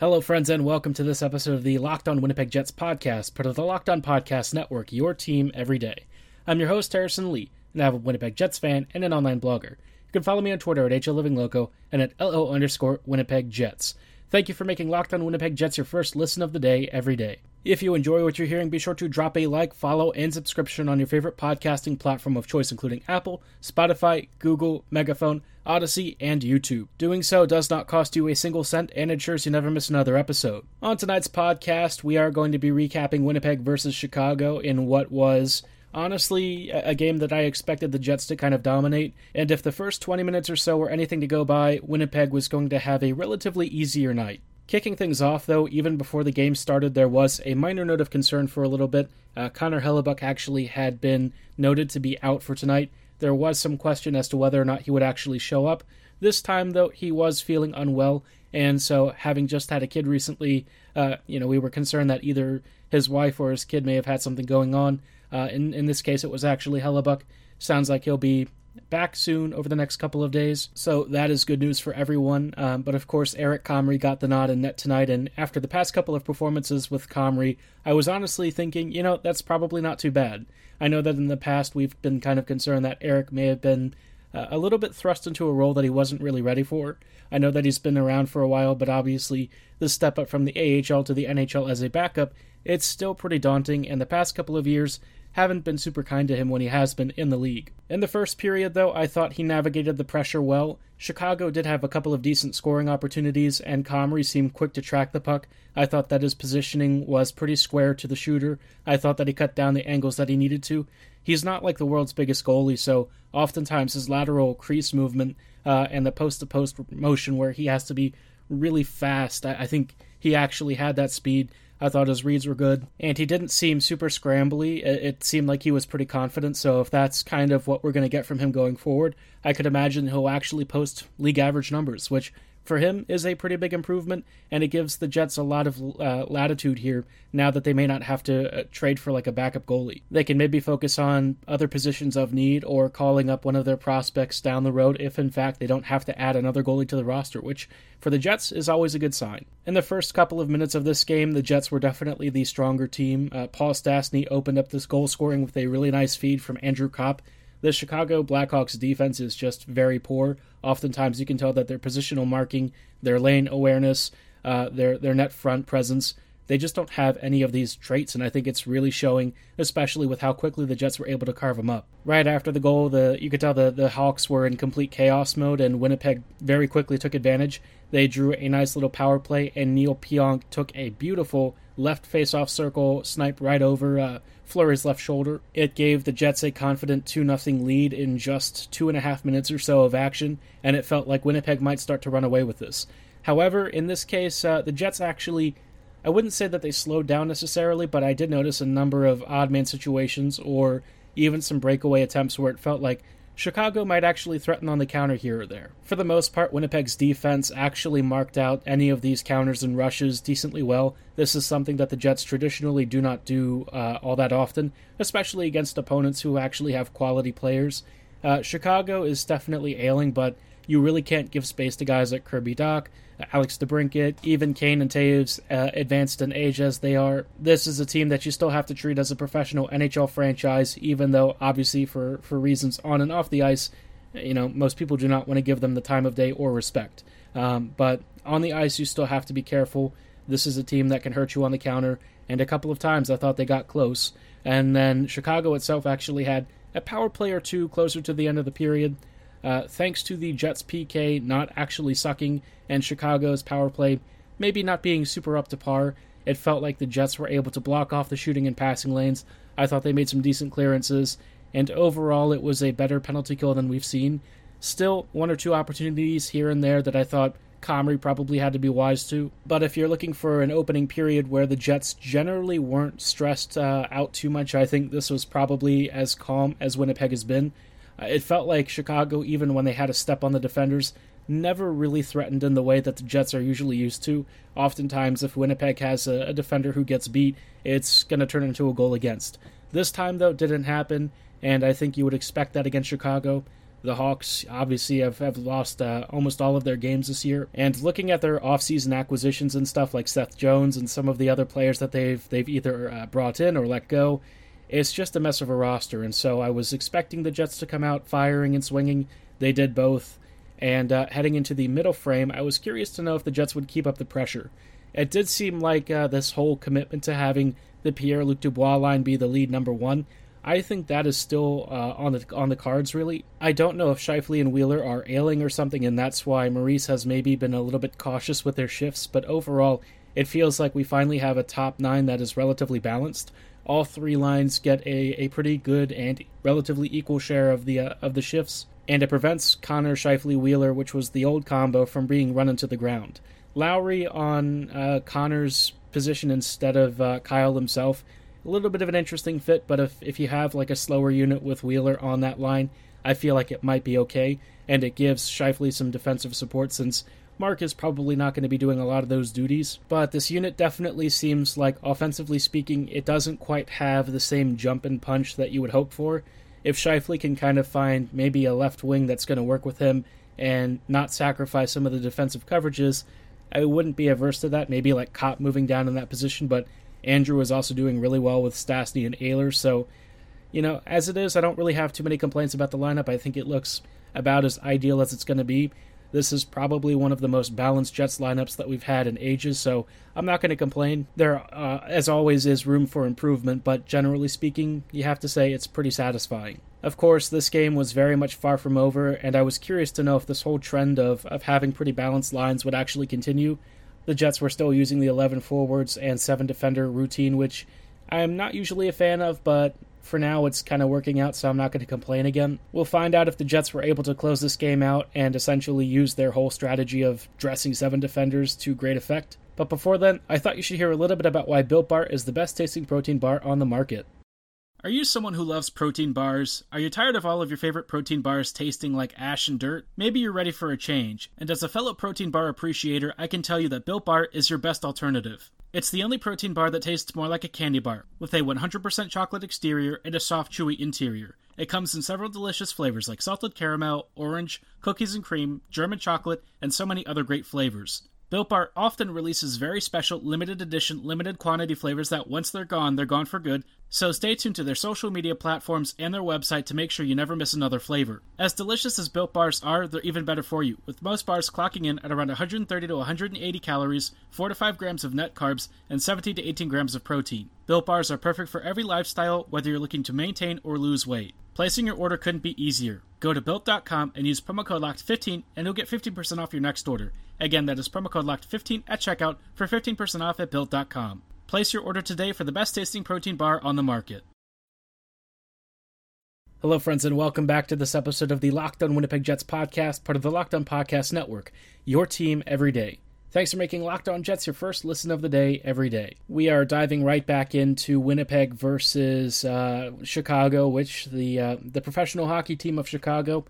Hello, friends, and welcome to this episode of the Locked On Winnipeg Jets podcast, part of the Locked On Podcast Network, your team every day. I'm your host, Harrison Lee, and I'm a Winnipeg Jets fan and an online blogger. You can follow me on Twitter at HLivingLoco and at LO underscore Winnipeg Jets. Thank you for making Locked On Winnipeg Jets your first listen of the day every day. If you enjoy what you're hearing, be sure to drop a like, follow, and subscription on your favorite podcasting platform of choice, including Apple, Spotify, Google, Megaphone, Odyssey, and YouTube. Doing so does not cost you a single cent and ensures you never miss another episode. On tonight's podcast, we are going to be recapping Winnipeg versus Chicago in what was honestly a game that I expected the Jets to kind of dominate. And if the first 20 minutes or so were anything to go by, Winnipeg was going to have a relatively easier night. Kicking things off, though, even before the game started, there was a minor note of concern for a little bit. Uh, Connor Hellebuyck actually had been noted to be out for tonight. There was some question as to whether or not he would actually show up. This time, though, he was feeling unwell, and so having just had a kid recently, uh, you know, we were concerned that either his wife or his kid may have had something going on. Uh, in in this case, it was actually Hellebuyck. Sounds like he'll be back soon over the next couple of days. So that is good news for everyone. Um, but of course, Eric Comrie got the nod in net tonight. And after the past couple of performances with Comrie, I was honestly thinking, you know, that's probably not too bad. I know that in the past we've been kind of concerned that Eric may have been uh, a little bit thrust into a role that he wasn't really ready for. I know that he's been around for a while, but obviously the step up from the AHL to the NHL as a backup, it's still pretty daunting. And the past couple of years, haven't been super kind to him when he has been in the league. In the first period, though, I thought he navigated the pressure well. Chicago did have a couple of decent scoring opportunities, and Comrie seemed quick to track the puck. I thought that his positioning was pretty square to the shooter. I thought that he cut down the angles that he needed to. He's not like the world's biggest goalie, so oftentimes his lateral crease movement uh, and the post to post motion where he has to be really fast, I, I think he actually had that speed. I thought his reads were good, and he didn't seem super scrambly. It, seemed like he was pretty confident. So if that's kind of what we're going to get from him going forward, I could imagine he'll actually post league average numbers, which for him is a pretty big improvement, and it gives the Jets a lot of uh, latitude here now that they may not have to uh, trade for like a backup goalie. They can maybe focus on other positions of need or calling up one of their prospects down the road if, in fact, they don't have to add another goalie to the roster, which for the Jets is always a good sign. In the first couple of minutes of this game, the Jets were definitely the stronger team. Uh, Paul Stastny opened up this goal scoring with a really nice feed from Andrew Copp the Chicago Blackhawks defense is just very poor. Oftentimes, you can tell that their positional marking, their lane awareness, uh, their their net front presence, they just don't have any of these traits, and I think it's really showing, especially with how quickly the Jets were able to carve them up. Right after the goal, the you could tell the the Hawks were in complete chaos mode, and Winnipeg very quickly took advantage. They drew a nice little power play, and Neal Pionk took a beautiful left face-off circle snipe right over uh, Fleury's left shoulder. It gave the Jets a confident 2 0 lead in just two and a half minutes or so of action, and it felt like Winnipeg might start to run away with this. However, in this case, uh, the Jets actually, I wouldn't say that they slowed down necessarily, but I did notice a number of odd man situations or even some breakaway attempts where it felt like Chicago might actually threaten on the counter here or there. For the most part, Winnipeg's defense actually marked out any of these counters and rushes decently well. This is something that the Jets traditionally do not do uh, all that often, especially against opponents who actually have quality players. Uh, Chicago is definitely ailing, but you really can't give space to guys like Kirby Dach, Alex DeBrincat, even Kane and Toews, uh, advanced in age as they are. This is a team that you still have to treat as a professional NHL franchise, even though obviously for, for reasons on and off the ice, you know, most people do not want to give them the time of day or respect. Um, but on the ice, you still have to be careful. This is a team that can hurt you on the counter, and a couple of times I thought they got close. And then Chicago itself actually had a power play or two closer to the end of the period uh, thanks to the Jets' PK not actually sucking and Chicago's power play maybe not being super up to par, it felt like the Jets were able to block off the shooting and passing lanes. I thought they made some decent clearances, and overall, it was a better penalty kill than we've seen. Still, one or two opportunities here and there that I thought Comrie probably had to be wise to. But if you're looking for an opening period where the Jets generally weren't stressed uh, out too much, I think this was probably as calm as Winnipeg has been. Uh, it felt like Chicago, even when they had a step on the defenders, never really threatened in the way that the Jets are usually used to. Oftentimes, if Winnipeg has a, a defender who gets beat, it's going to turn into a goal against. This time, though, didn't happen, and I think you would expect that against Chicago. The Hawks obviously have, have lost uh, almost all of their games this year. And looking at their offseason acquisitions and stuff like Seth Jones and some of the other players that they've they've either uh, brought in or let go, it's just a mess of a roster. And so I was expecting the Jets to come out firing and swinging. They did both. And uh, heading into the middle frame, I was curious to know if the Jets would keep up the pressure. It did seem like uh, this whole commitment to having the Pierre Luc Dubois line be the lead number one I think that is still uh, on the on the cards. Really, I don't know if Scheifele and Wheeler are ailing or something, and that's why Maurice has maybe been a little bit cautious with their shifts. But overall, it feels like we finally have a top nine that is relatively balanced. All three lines get a, a pretty good and relatively equal share of the uh, of the shifts, and it prevents Connor Scheifele Wheeler, which was the old combo, from being run into the ground. Lowry on uh, Connor's position instead of uh, Kyle himself. A little bit of an interesting fit, but if, if you have like a slower unit with Wheeler on that line, I feel like it might be okay, and it gives Scheifele some defensive support since Mark is probably not going to be doing a lot of those duties. But this unit definitely seems like, offensively speaking, it doesn't quite have the same jump and punch that you would hope for. If Scheifele can kind of find maybe a left wing that's going to work with him and not sacrifice some of the defensive coverages, I wouldn't be averse to that. Maybe like Copp moving down in that position, but Andrew is also doing really well with Stastny and Ehlers. So, you know, as it is, I don't really have too many complaints about the lineup. I think it looks about as ideal as it's going to be. This is probably one of the most balanced Jets lineups that we've had in ages, so I'm not going to complain. There, uh, as always, is room for improvement, but generally speaking, you have to say it's pretty satisfying. Of course, this game was very much far from over, and I was curious to know if this whole trend of, of having pretty balanced lines would actually continue the Jets were still using the 11 forwards and 7 defender routine, which I'm not usually a fan of, but for now it's kind of working out, so I'm not going to complain again. We'll find out if the Jets were able to close this game out and essentially use their whole strategy of dressing 7 defenders to great effect. But before then, I thought you should hear a little bit about why Built Bar is the best tasting protein bar on the market. Are you someone who loves protein bars? Are you tired of all of your favorite protein bars tasting like ash and dirt? Maybe you're ready for a change. And as a fellow protein bar appreciator, I can tell you that Built Bar is your best alternative. It's the only protein bar that tastes more like a candy bar, with a 100% chocolate exterior and a soft, chewy interior. It comes in several delicious flavors like salted caramel, orange, cookies and cream, German chocolate, and so many other great flavors. Built Bar often releases very special, limited edition, limited quantity flavors that once they're gone, they're gone for good, so stay tuned to their social media platforms and their website to make sure you never miss another flavor. As delicious as Built Bars are, they're even better for you, with most bars clocking in at around 130 to 180 calories, 4 to 5 grams of net carbs, and 17 to 18 grams of protein. Built Bars are perfect for every lifestyle, whether you're looking to maintain or lose weight. Placing your order couldn't be easier. Go to built.com and use promo code LOCKED15 and you'll get 15% off your next order. Again, that is promo code LOCKED15 at checkout for 15% off at built.com. Place your order today for the best tasting protein bar on the market. Hello, friends, and welcome back to this episode of the Locked On Winnipeg Jets podcast, part of the Locked On Podcast Network. Your team every day. Thanks for making Locked On Jets your first listen of the day every day. We are diving right back into Winnipeg versus uh, Chicago, which the uh, the professional hockey team of Chicago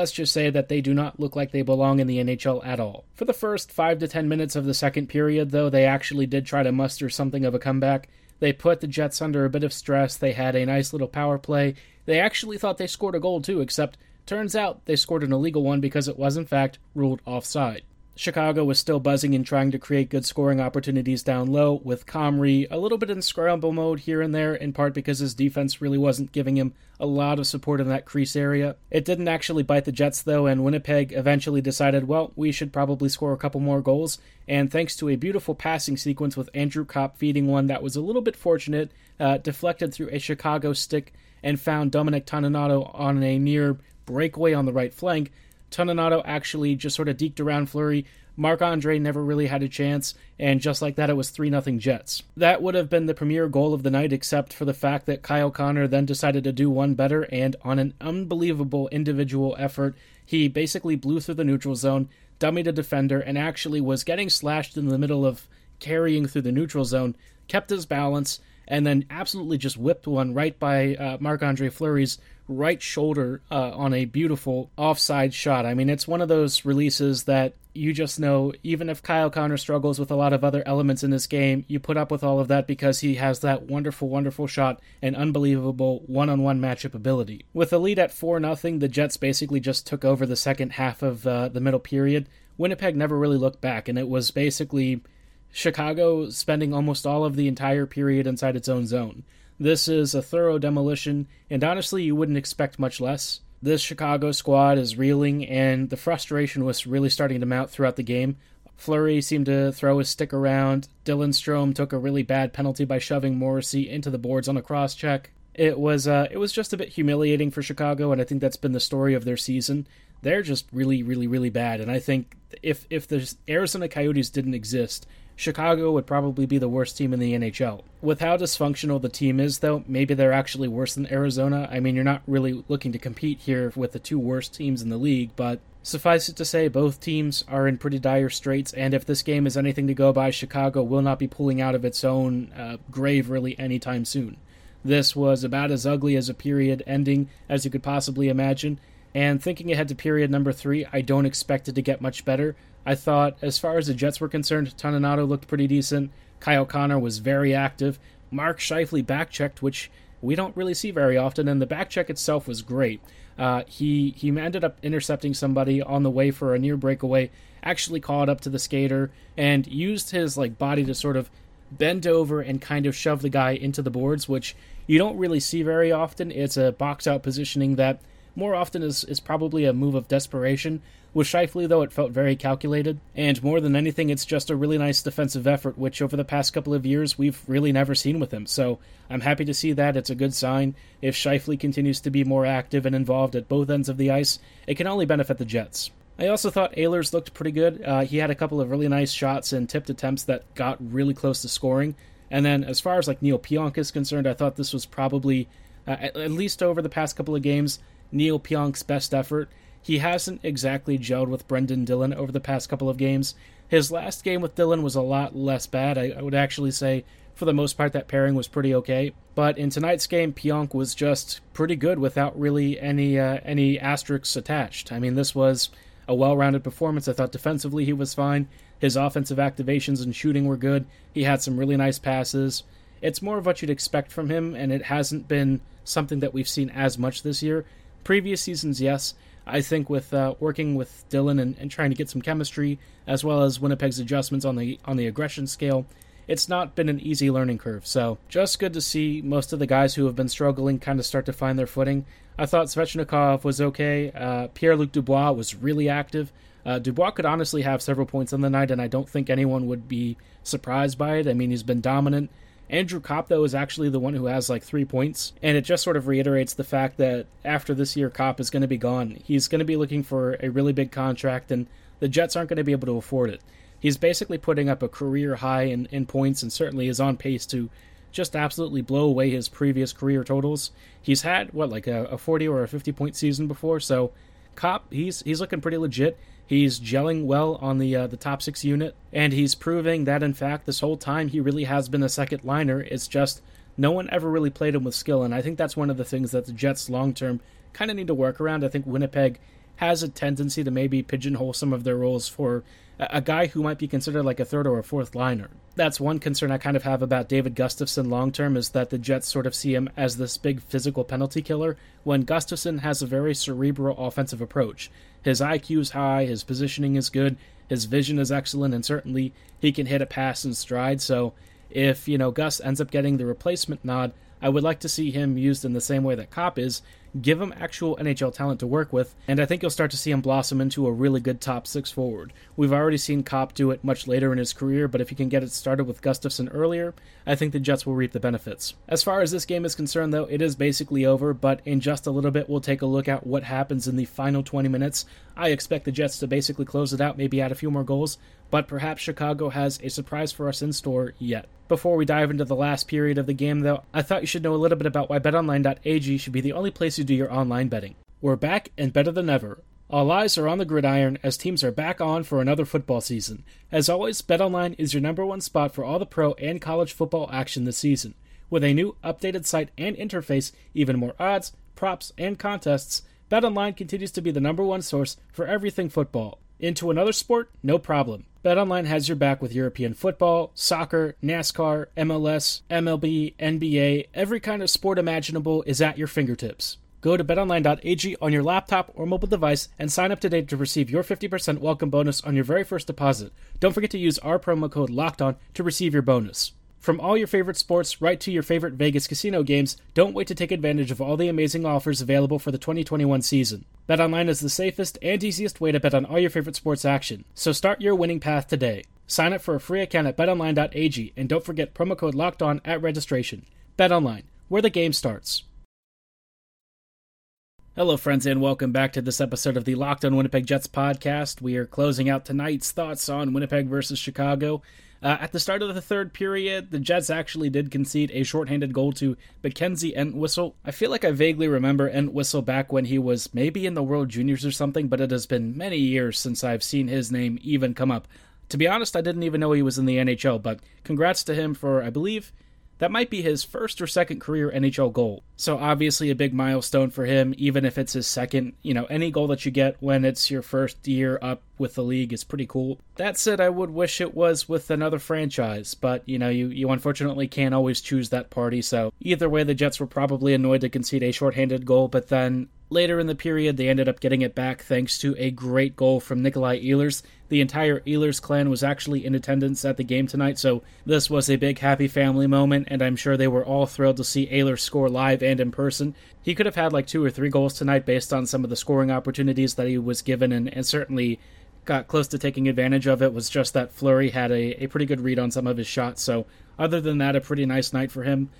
Let's just say that they do not look like they belong in the NHL at all. For the first 5 to 10 minutes of the second period, though, they actually did try to muster something of a comeback. They put the Jets under a bit of stress. They had a nice little power play. They actually thought they scored a goal, too, except turns out they scored an illegal one because it was, in fact, ruled offside. Chicago was still buzzing and trying to create good scoring opportunities down low, with Comrie a little bit in scramble mode here and there, in part because his defense really wasn't giving him a lot of support in that crease area. It didn't actually bite the Jets, though, and Winnipeg eventually decided, well, we should probably score a couple more goals. And thanks to a beautiful passing sequence with Andrew Copp feeding one that was a little bit fortunate, uh, deflected through a Chicago stick and found Dominic Toninato on a near breakaway on the right flank. Toninato actually just sort of deked around Fleury. Marc Andre never really had a chance, and just like that, it was 3 0 Jets. That would have been the premier goal of the night, except for the fact that Kyle Connor then decided to do one better, and on an unbelievable individual effort, he basically blew through the neutral zone, dummied a defender, and actually was getting slashed in the middle of carrying through the neutral zone, kept his balance, and then absolutely just whipped one right by uh, Marc Andre Fleury's right shoulder uh, on a beautiful offside shot. I mean, it's one of those releases that you just know, even if Kyle Connor struggles with a lot of other elements in this game, you put up with all of that because he has that wonderful, wonderful shot and unbelievable one on one matchup ability. With a lead at 4 0, the Jets basically just took over the second half of uh, the middle period. Winnipeg never really looked back, and it was basically Chicago spending almost all of the entire period inside its own zone. This is a thorough demolition, and honestly, you wouldn't expect much less. This Chicago squad is reeling, and the frustration was really starting to mount throughout the game. Fleury seemed to throw his stick around. Dylan Strome took a really bad penalty by shoving Morrissey into the boards on a cross check. It was uh, it was just a bit humiliating for Chicago, and I think that's been the story of their season. They're just really, really, really bad, and I think if if the Arizona Coyotes didn't exist, Chicago would probably be the worst team in the NHL. With how dysfunctional the team is, though, maybe they're actually worse than Arizona. I mean, you're not really looking to compete here with the two worst teams in the league, but suffice it to say, both teams are in pretty dire straits, and if this game is anything to go by, Chicago will not be pulling out of its own uh, grave really anytime soon. This was about as ugly as a period ending as you could possibly imagine, and thinking ahead to period number three, I don't expect it to get much better. I thought, as far as the Jets were concerned, Toninato looked pretty decent. Kyle Connor was very active. Mark Scheifele backchecked, which we don't really see very often, and the backcheck itself was great. Uh, he he ended up intercepting somebody on the way for a near breakaway, actually caught up to the skater and used his like body to sort of bend over and kind of shove the guy into the boards, which you don't really see very often. It's a box out positioning that more often is, is probably a move of desperation. With Scheifele, though, it felt very calculated, and more than anything, it's just a really nice defensive effort, which over the past couple of years we've really never seen with him. So I'm happy to see that. It's a good sign. If Scheifele continues to be more active and involved at both ends of the ice, it can only benefit the Jets. I also thought Ehlers looked pretty good. Uh, he had a couple of really nice shots and tipped attempts that got really close to scoring. And then, as far as like Neal Pionk is concerned, I thought this was probably, uh, at, at least over the past couple of games, Neal Pionk's best effort. He hasn't exactly gelled with Brenden Dillon over the past couple of games. His last game with Dillon was a lot less bad. I, I would actually say, for the most part, that pairing was pretty okay. But in tonight's game, Pionk was just pretty good without really any uh, any asterisks attached. I mean, this was a well-rounded performance. I thought defensively he was fine. His offensive activations and shooting were good. He had some really nice passes. It's more of what you'd expect from him, and it hasn't been something that we've seen as much this year. Previous seasons, yes. I think with uh, working with Dillon and, and, trying to get some chemistry, as well as Winnipeg's adjustments on the on the aggression scale, it's not been an easy learning curve. So just good to see most of the guys who have been struggling kind of start to find their footing. I thought Svechnikov was okay. Uh, Pierre Luc Dubois was really active. Uh, Dubois could honestly have several points on the night, and I don't think anyone would be surprised by it. I mean, he's been dominant. Andrew Copp, though, is actually the one who has like three points. And it just sort of reiterates the fact that after this year, Copp is going to be gone. He's going to be looking for a really big contract, and the Jets aren't going to be able to afford it. He's basically putting up a career high in, in points and certainly is on pace to just absolutely blow away his previous career totals. He's had, what, like a, a 40 or a 50 point season before, so Copp, he's, he's looking pretty legit. He's gelling well on the uh, the top six unit, and he's proving that in fact this whole time he really has been a second liner. It's just no one ever really played him with skill, and I think that's one of the things that the Jets long term kind of need to work around. I think Winnipeg has a tendency to maybe pigeonhole some of their roles for a guy who might be considered like a third or a fourth liner. That's one concern I kind of have about David Gustafsson long term is that the Jets sort of see him as this big physical penalty killer when Gustafsson has a very cerebral offensive approach. His IQ is high, his positioning is good, his vision is excellent, and certainly he can hit a pass in stride. So if, you know, Gus ends up getting the replacement nod, I would like to see him used in the same way that Copp is, give him actual NHL talent to work with, and I think you'll start to see him blossom into a really good top six forward. We've already seen Copp do it much later in his career, but if he can get it started with Gustafsson earlier, I think the Jets will reap the benefits. As far as this game is concerned, though, it is basically over, but in just a little bit, we'll take a look at what happens in the final 20 minutes. I expect the Jets to basically close it out, maybe add a few more goals, but perhaps Chicago has a surprise for us in store yet. Before we dive into the last period of the game, though, I thought you should know a little bit about why betonline.ag should be the only place you do your online betting. We're back and better than ever. All eyes are on the gridiron as teams are back on for another football season. As always, BetOnline is your number one spot for all the pro and college football action this season. With a new updated site and interface, even more odds, props, and contests, BetOnline continues to be the number one source for everything football. Into another sport? No problem. BetOnline has your back with European football, soccer, NASCAR, MLS, MLB, NBA, every kind of sport imaginable is at your fingertips. Go to betonline.ag on your laptop or mobile device and sign up today to receive your 50% welcome bonus on your very first deposit. Don't forget to use our promo code LOCKEDON to receive your bonus. From all your favorite sports right to your favorite Vegas casino games, don't wait to take advantage of all the amazing offers available for the 2021 season. BetOnline is the safest and easiest way to bet on all your favorite sports action. So start your winning path today. Sign up for a free account at betonline.ag and don't forget promo code locked on at registration. BetOnline, where the game starts. Hello, friends, and welcome back to this episode of the Locked on Winnipeg Jets podcast. We are closing out tonight's thoughts on Winnipeg versus Chicago. Uh, at the start of the third period, the Jets actually did concede a shorthanded goal to Mackenzie Entwistle. I feel like I vaguely remember Entwistle back when he was maybe in the World Juniors or something, but it has been many years since I've seen his name even come up. To be honest, I didn't even know he was in the NHL, but congrats to him for, I believe, that might be his first or second career NHL goal. So obviously a big milestone for him, even if it's his second. You know, any goal that you get when it's your first year up with the league is pretty cool. That said, I would wish it was with another franchise, but you know, you, you unfortunately can't always choose that party. So either way, the Jets were probably annoyed to concede a shorthanded goal, but then Later in the period, they ended up getting it back thanks to a great goal from Nikolai Ehlers. The entire Ehlers clan was actually in attendance at the game tonight, so this was a big happy family moment, and I'm sure they were all thrilled to see Ehlers score live and in person. He could have had like two or three goals tonight based on some of the scoring opportunities that he was given, and, and certainly got close to taking advantage of it. Was just that Fleury had a, a pretty good read on some of his shots, so other than that, a pretty nice night for him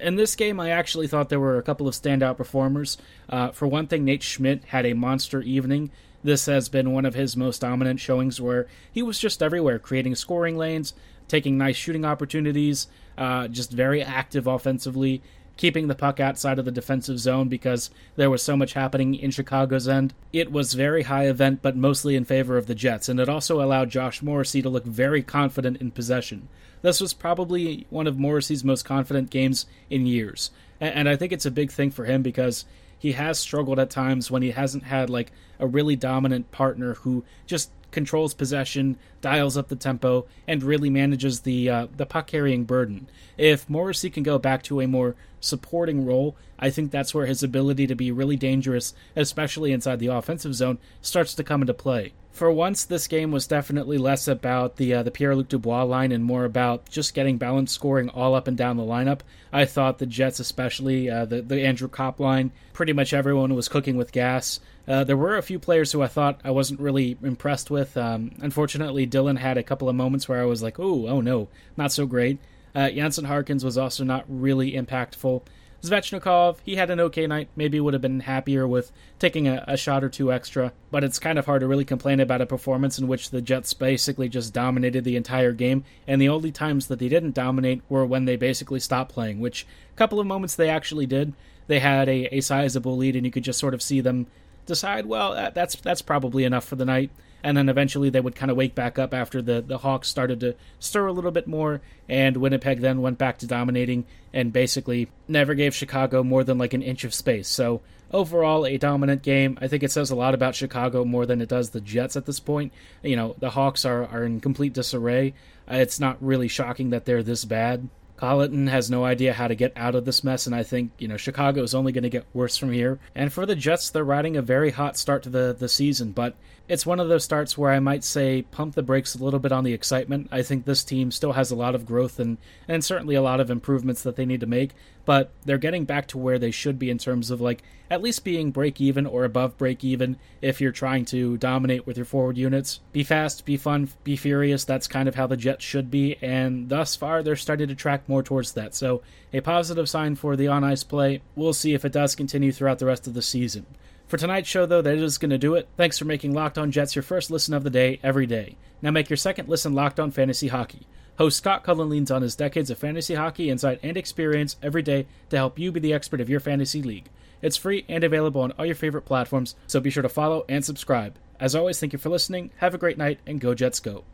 in this game, I actually thought there were a couple of standout performers. Uh, for one thing, Nate Schmidt had a monster evening. This has been one of his most dominant showings where he was just everywhere, creating scoring lanes, taking nice shooting opportunities, uh, just very active offensively, keeping the puck outside of the defensive zone because there was so much happening in Chicago's end. It was very high event, but mostly in favor of the Jets, and it also allowed Josh Morrissey to look very confident in possession. This was probably one of Morrissey's most confident games in years. And I think it's a big thing for him because he has struggled at times when he hasn't had like a really dominant partner who just controls possession, dials up the tempo, and really manages the uh, the puck carrying burden. If Morrissey can go back to a more supporting role, I think that's where his ability to be really dangerous, especially inside the offensive zone, starts to come into play. For once, this game was definitely less about the uh, the Pierre Luc Dubois line and more about just getting balanced scoring all up and down the lineup. I thought the Jets, especially uh, the the Andrew Copp line, pretty much everyone was cooking with gas. Uh, there were a few players who I thought I wasn't really impressed with. Um, unfortunately, Dillon had a couple of moments where I was like, "Oh, oh no, not so great." Uh, Harkins was also not really impactful. Svechnikov, he had an okay night. Maybe would have been happier with taking a, a, shot or two extra, but it's kind of hard to really complain about a performance in which the Jets basically just dominated the entire game, and the only times that they didn't dominate were when they basically stopped playing, which a couple of moments they actually did. They had a, a sizable lead, and you could just sort of see them decide, well, that's that's probably enough for the night and then eventually they would kind of wake back up after the, the Hawks started to stir a little bit more, and Winnipeg then went back to dominating and basically never gave Chicago more than like an inch of space. So overall, a dominant game. I think it says a lot about Chicago more than it does the Jets at this point. You know, the Hawks are, are in complete disarray. Uh, it's not really shocking that they're this bad. Colliton has no idea how to get out of this mess, and I think, you know, Chicago is only going to get worse from here. And for the Jets, they're riding a very hot start to the, the season, but it's one of those starts where I might say pump the brakes a little bit on the excitement. I think this team still has a lot of growth and, and certainly a lot of improvements that they need to make, but they're getting back to where they should be in terms of like at least being break even or above break even if you're trying to dominate with your forward units. Be fast, be fun, be furious. That's kind of how the Jets should be, and thus far they're starting to track more towards that. So, a positive sign for the on ice play. We'll see if it does continue throughout the rest of the season. For tonight's show, though, that is going to do it. Thanks for making Locked On Jets your first listen of the day every day. Now make your second listen Locked On Fantasy Hockey. Host Scott Cullen leans on his decades of fantasy hockey insight and experience every day to help you be the expert of your fantasy league. It's free and available on all your favorite platforms, so be sure to follow and subscribe. As always, thank you for listening. Have a great night, and go Jets go.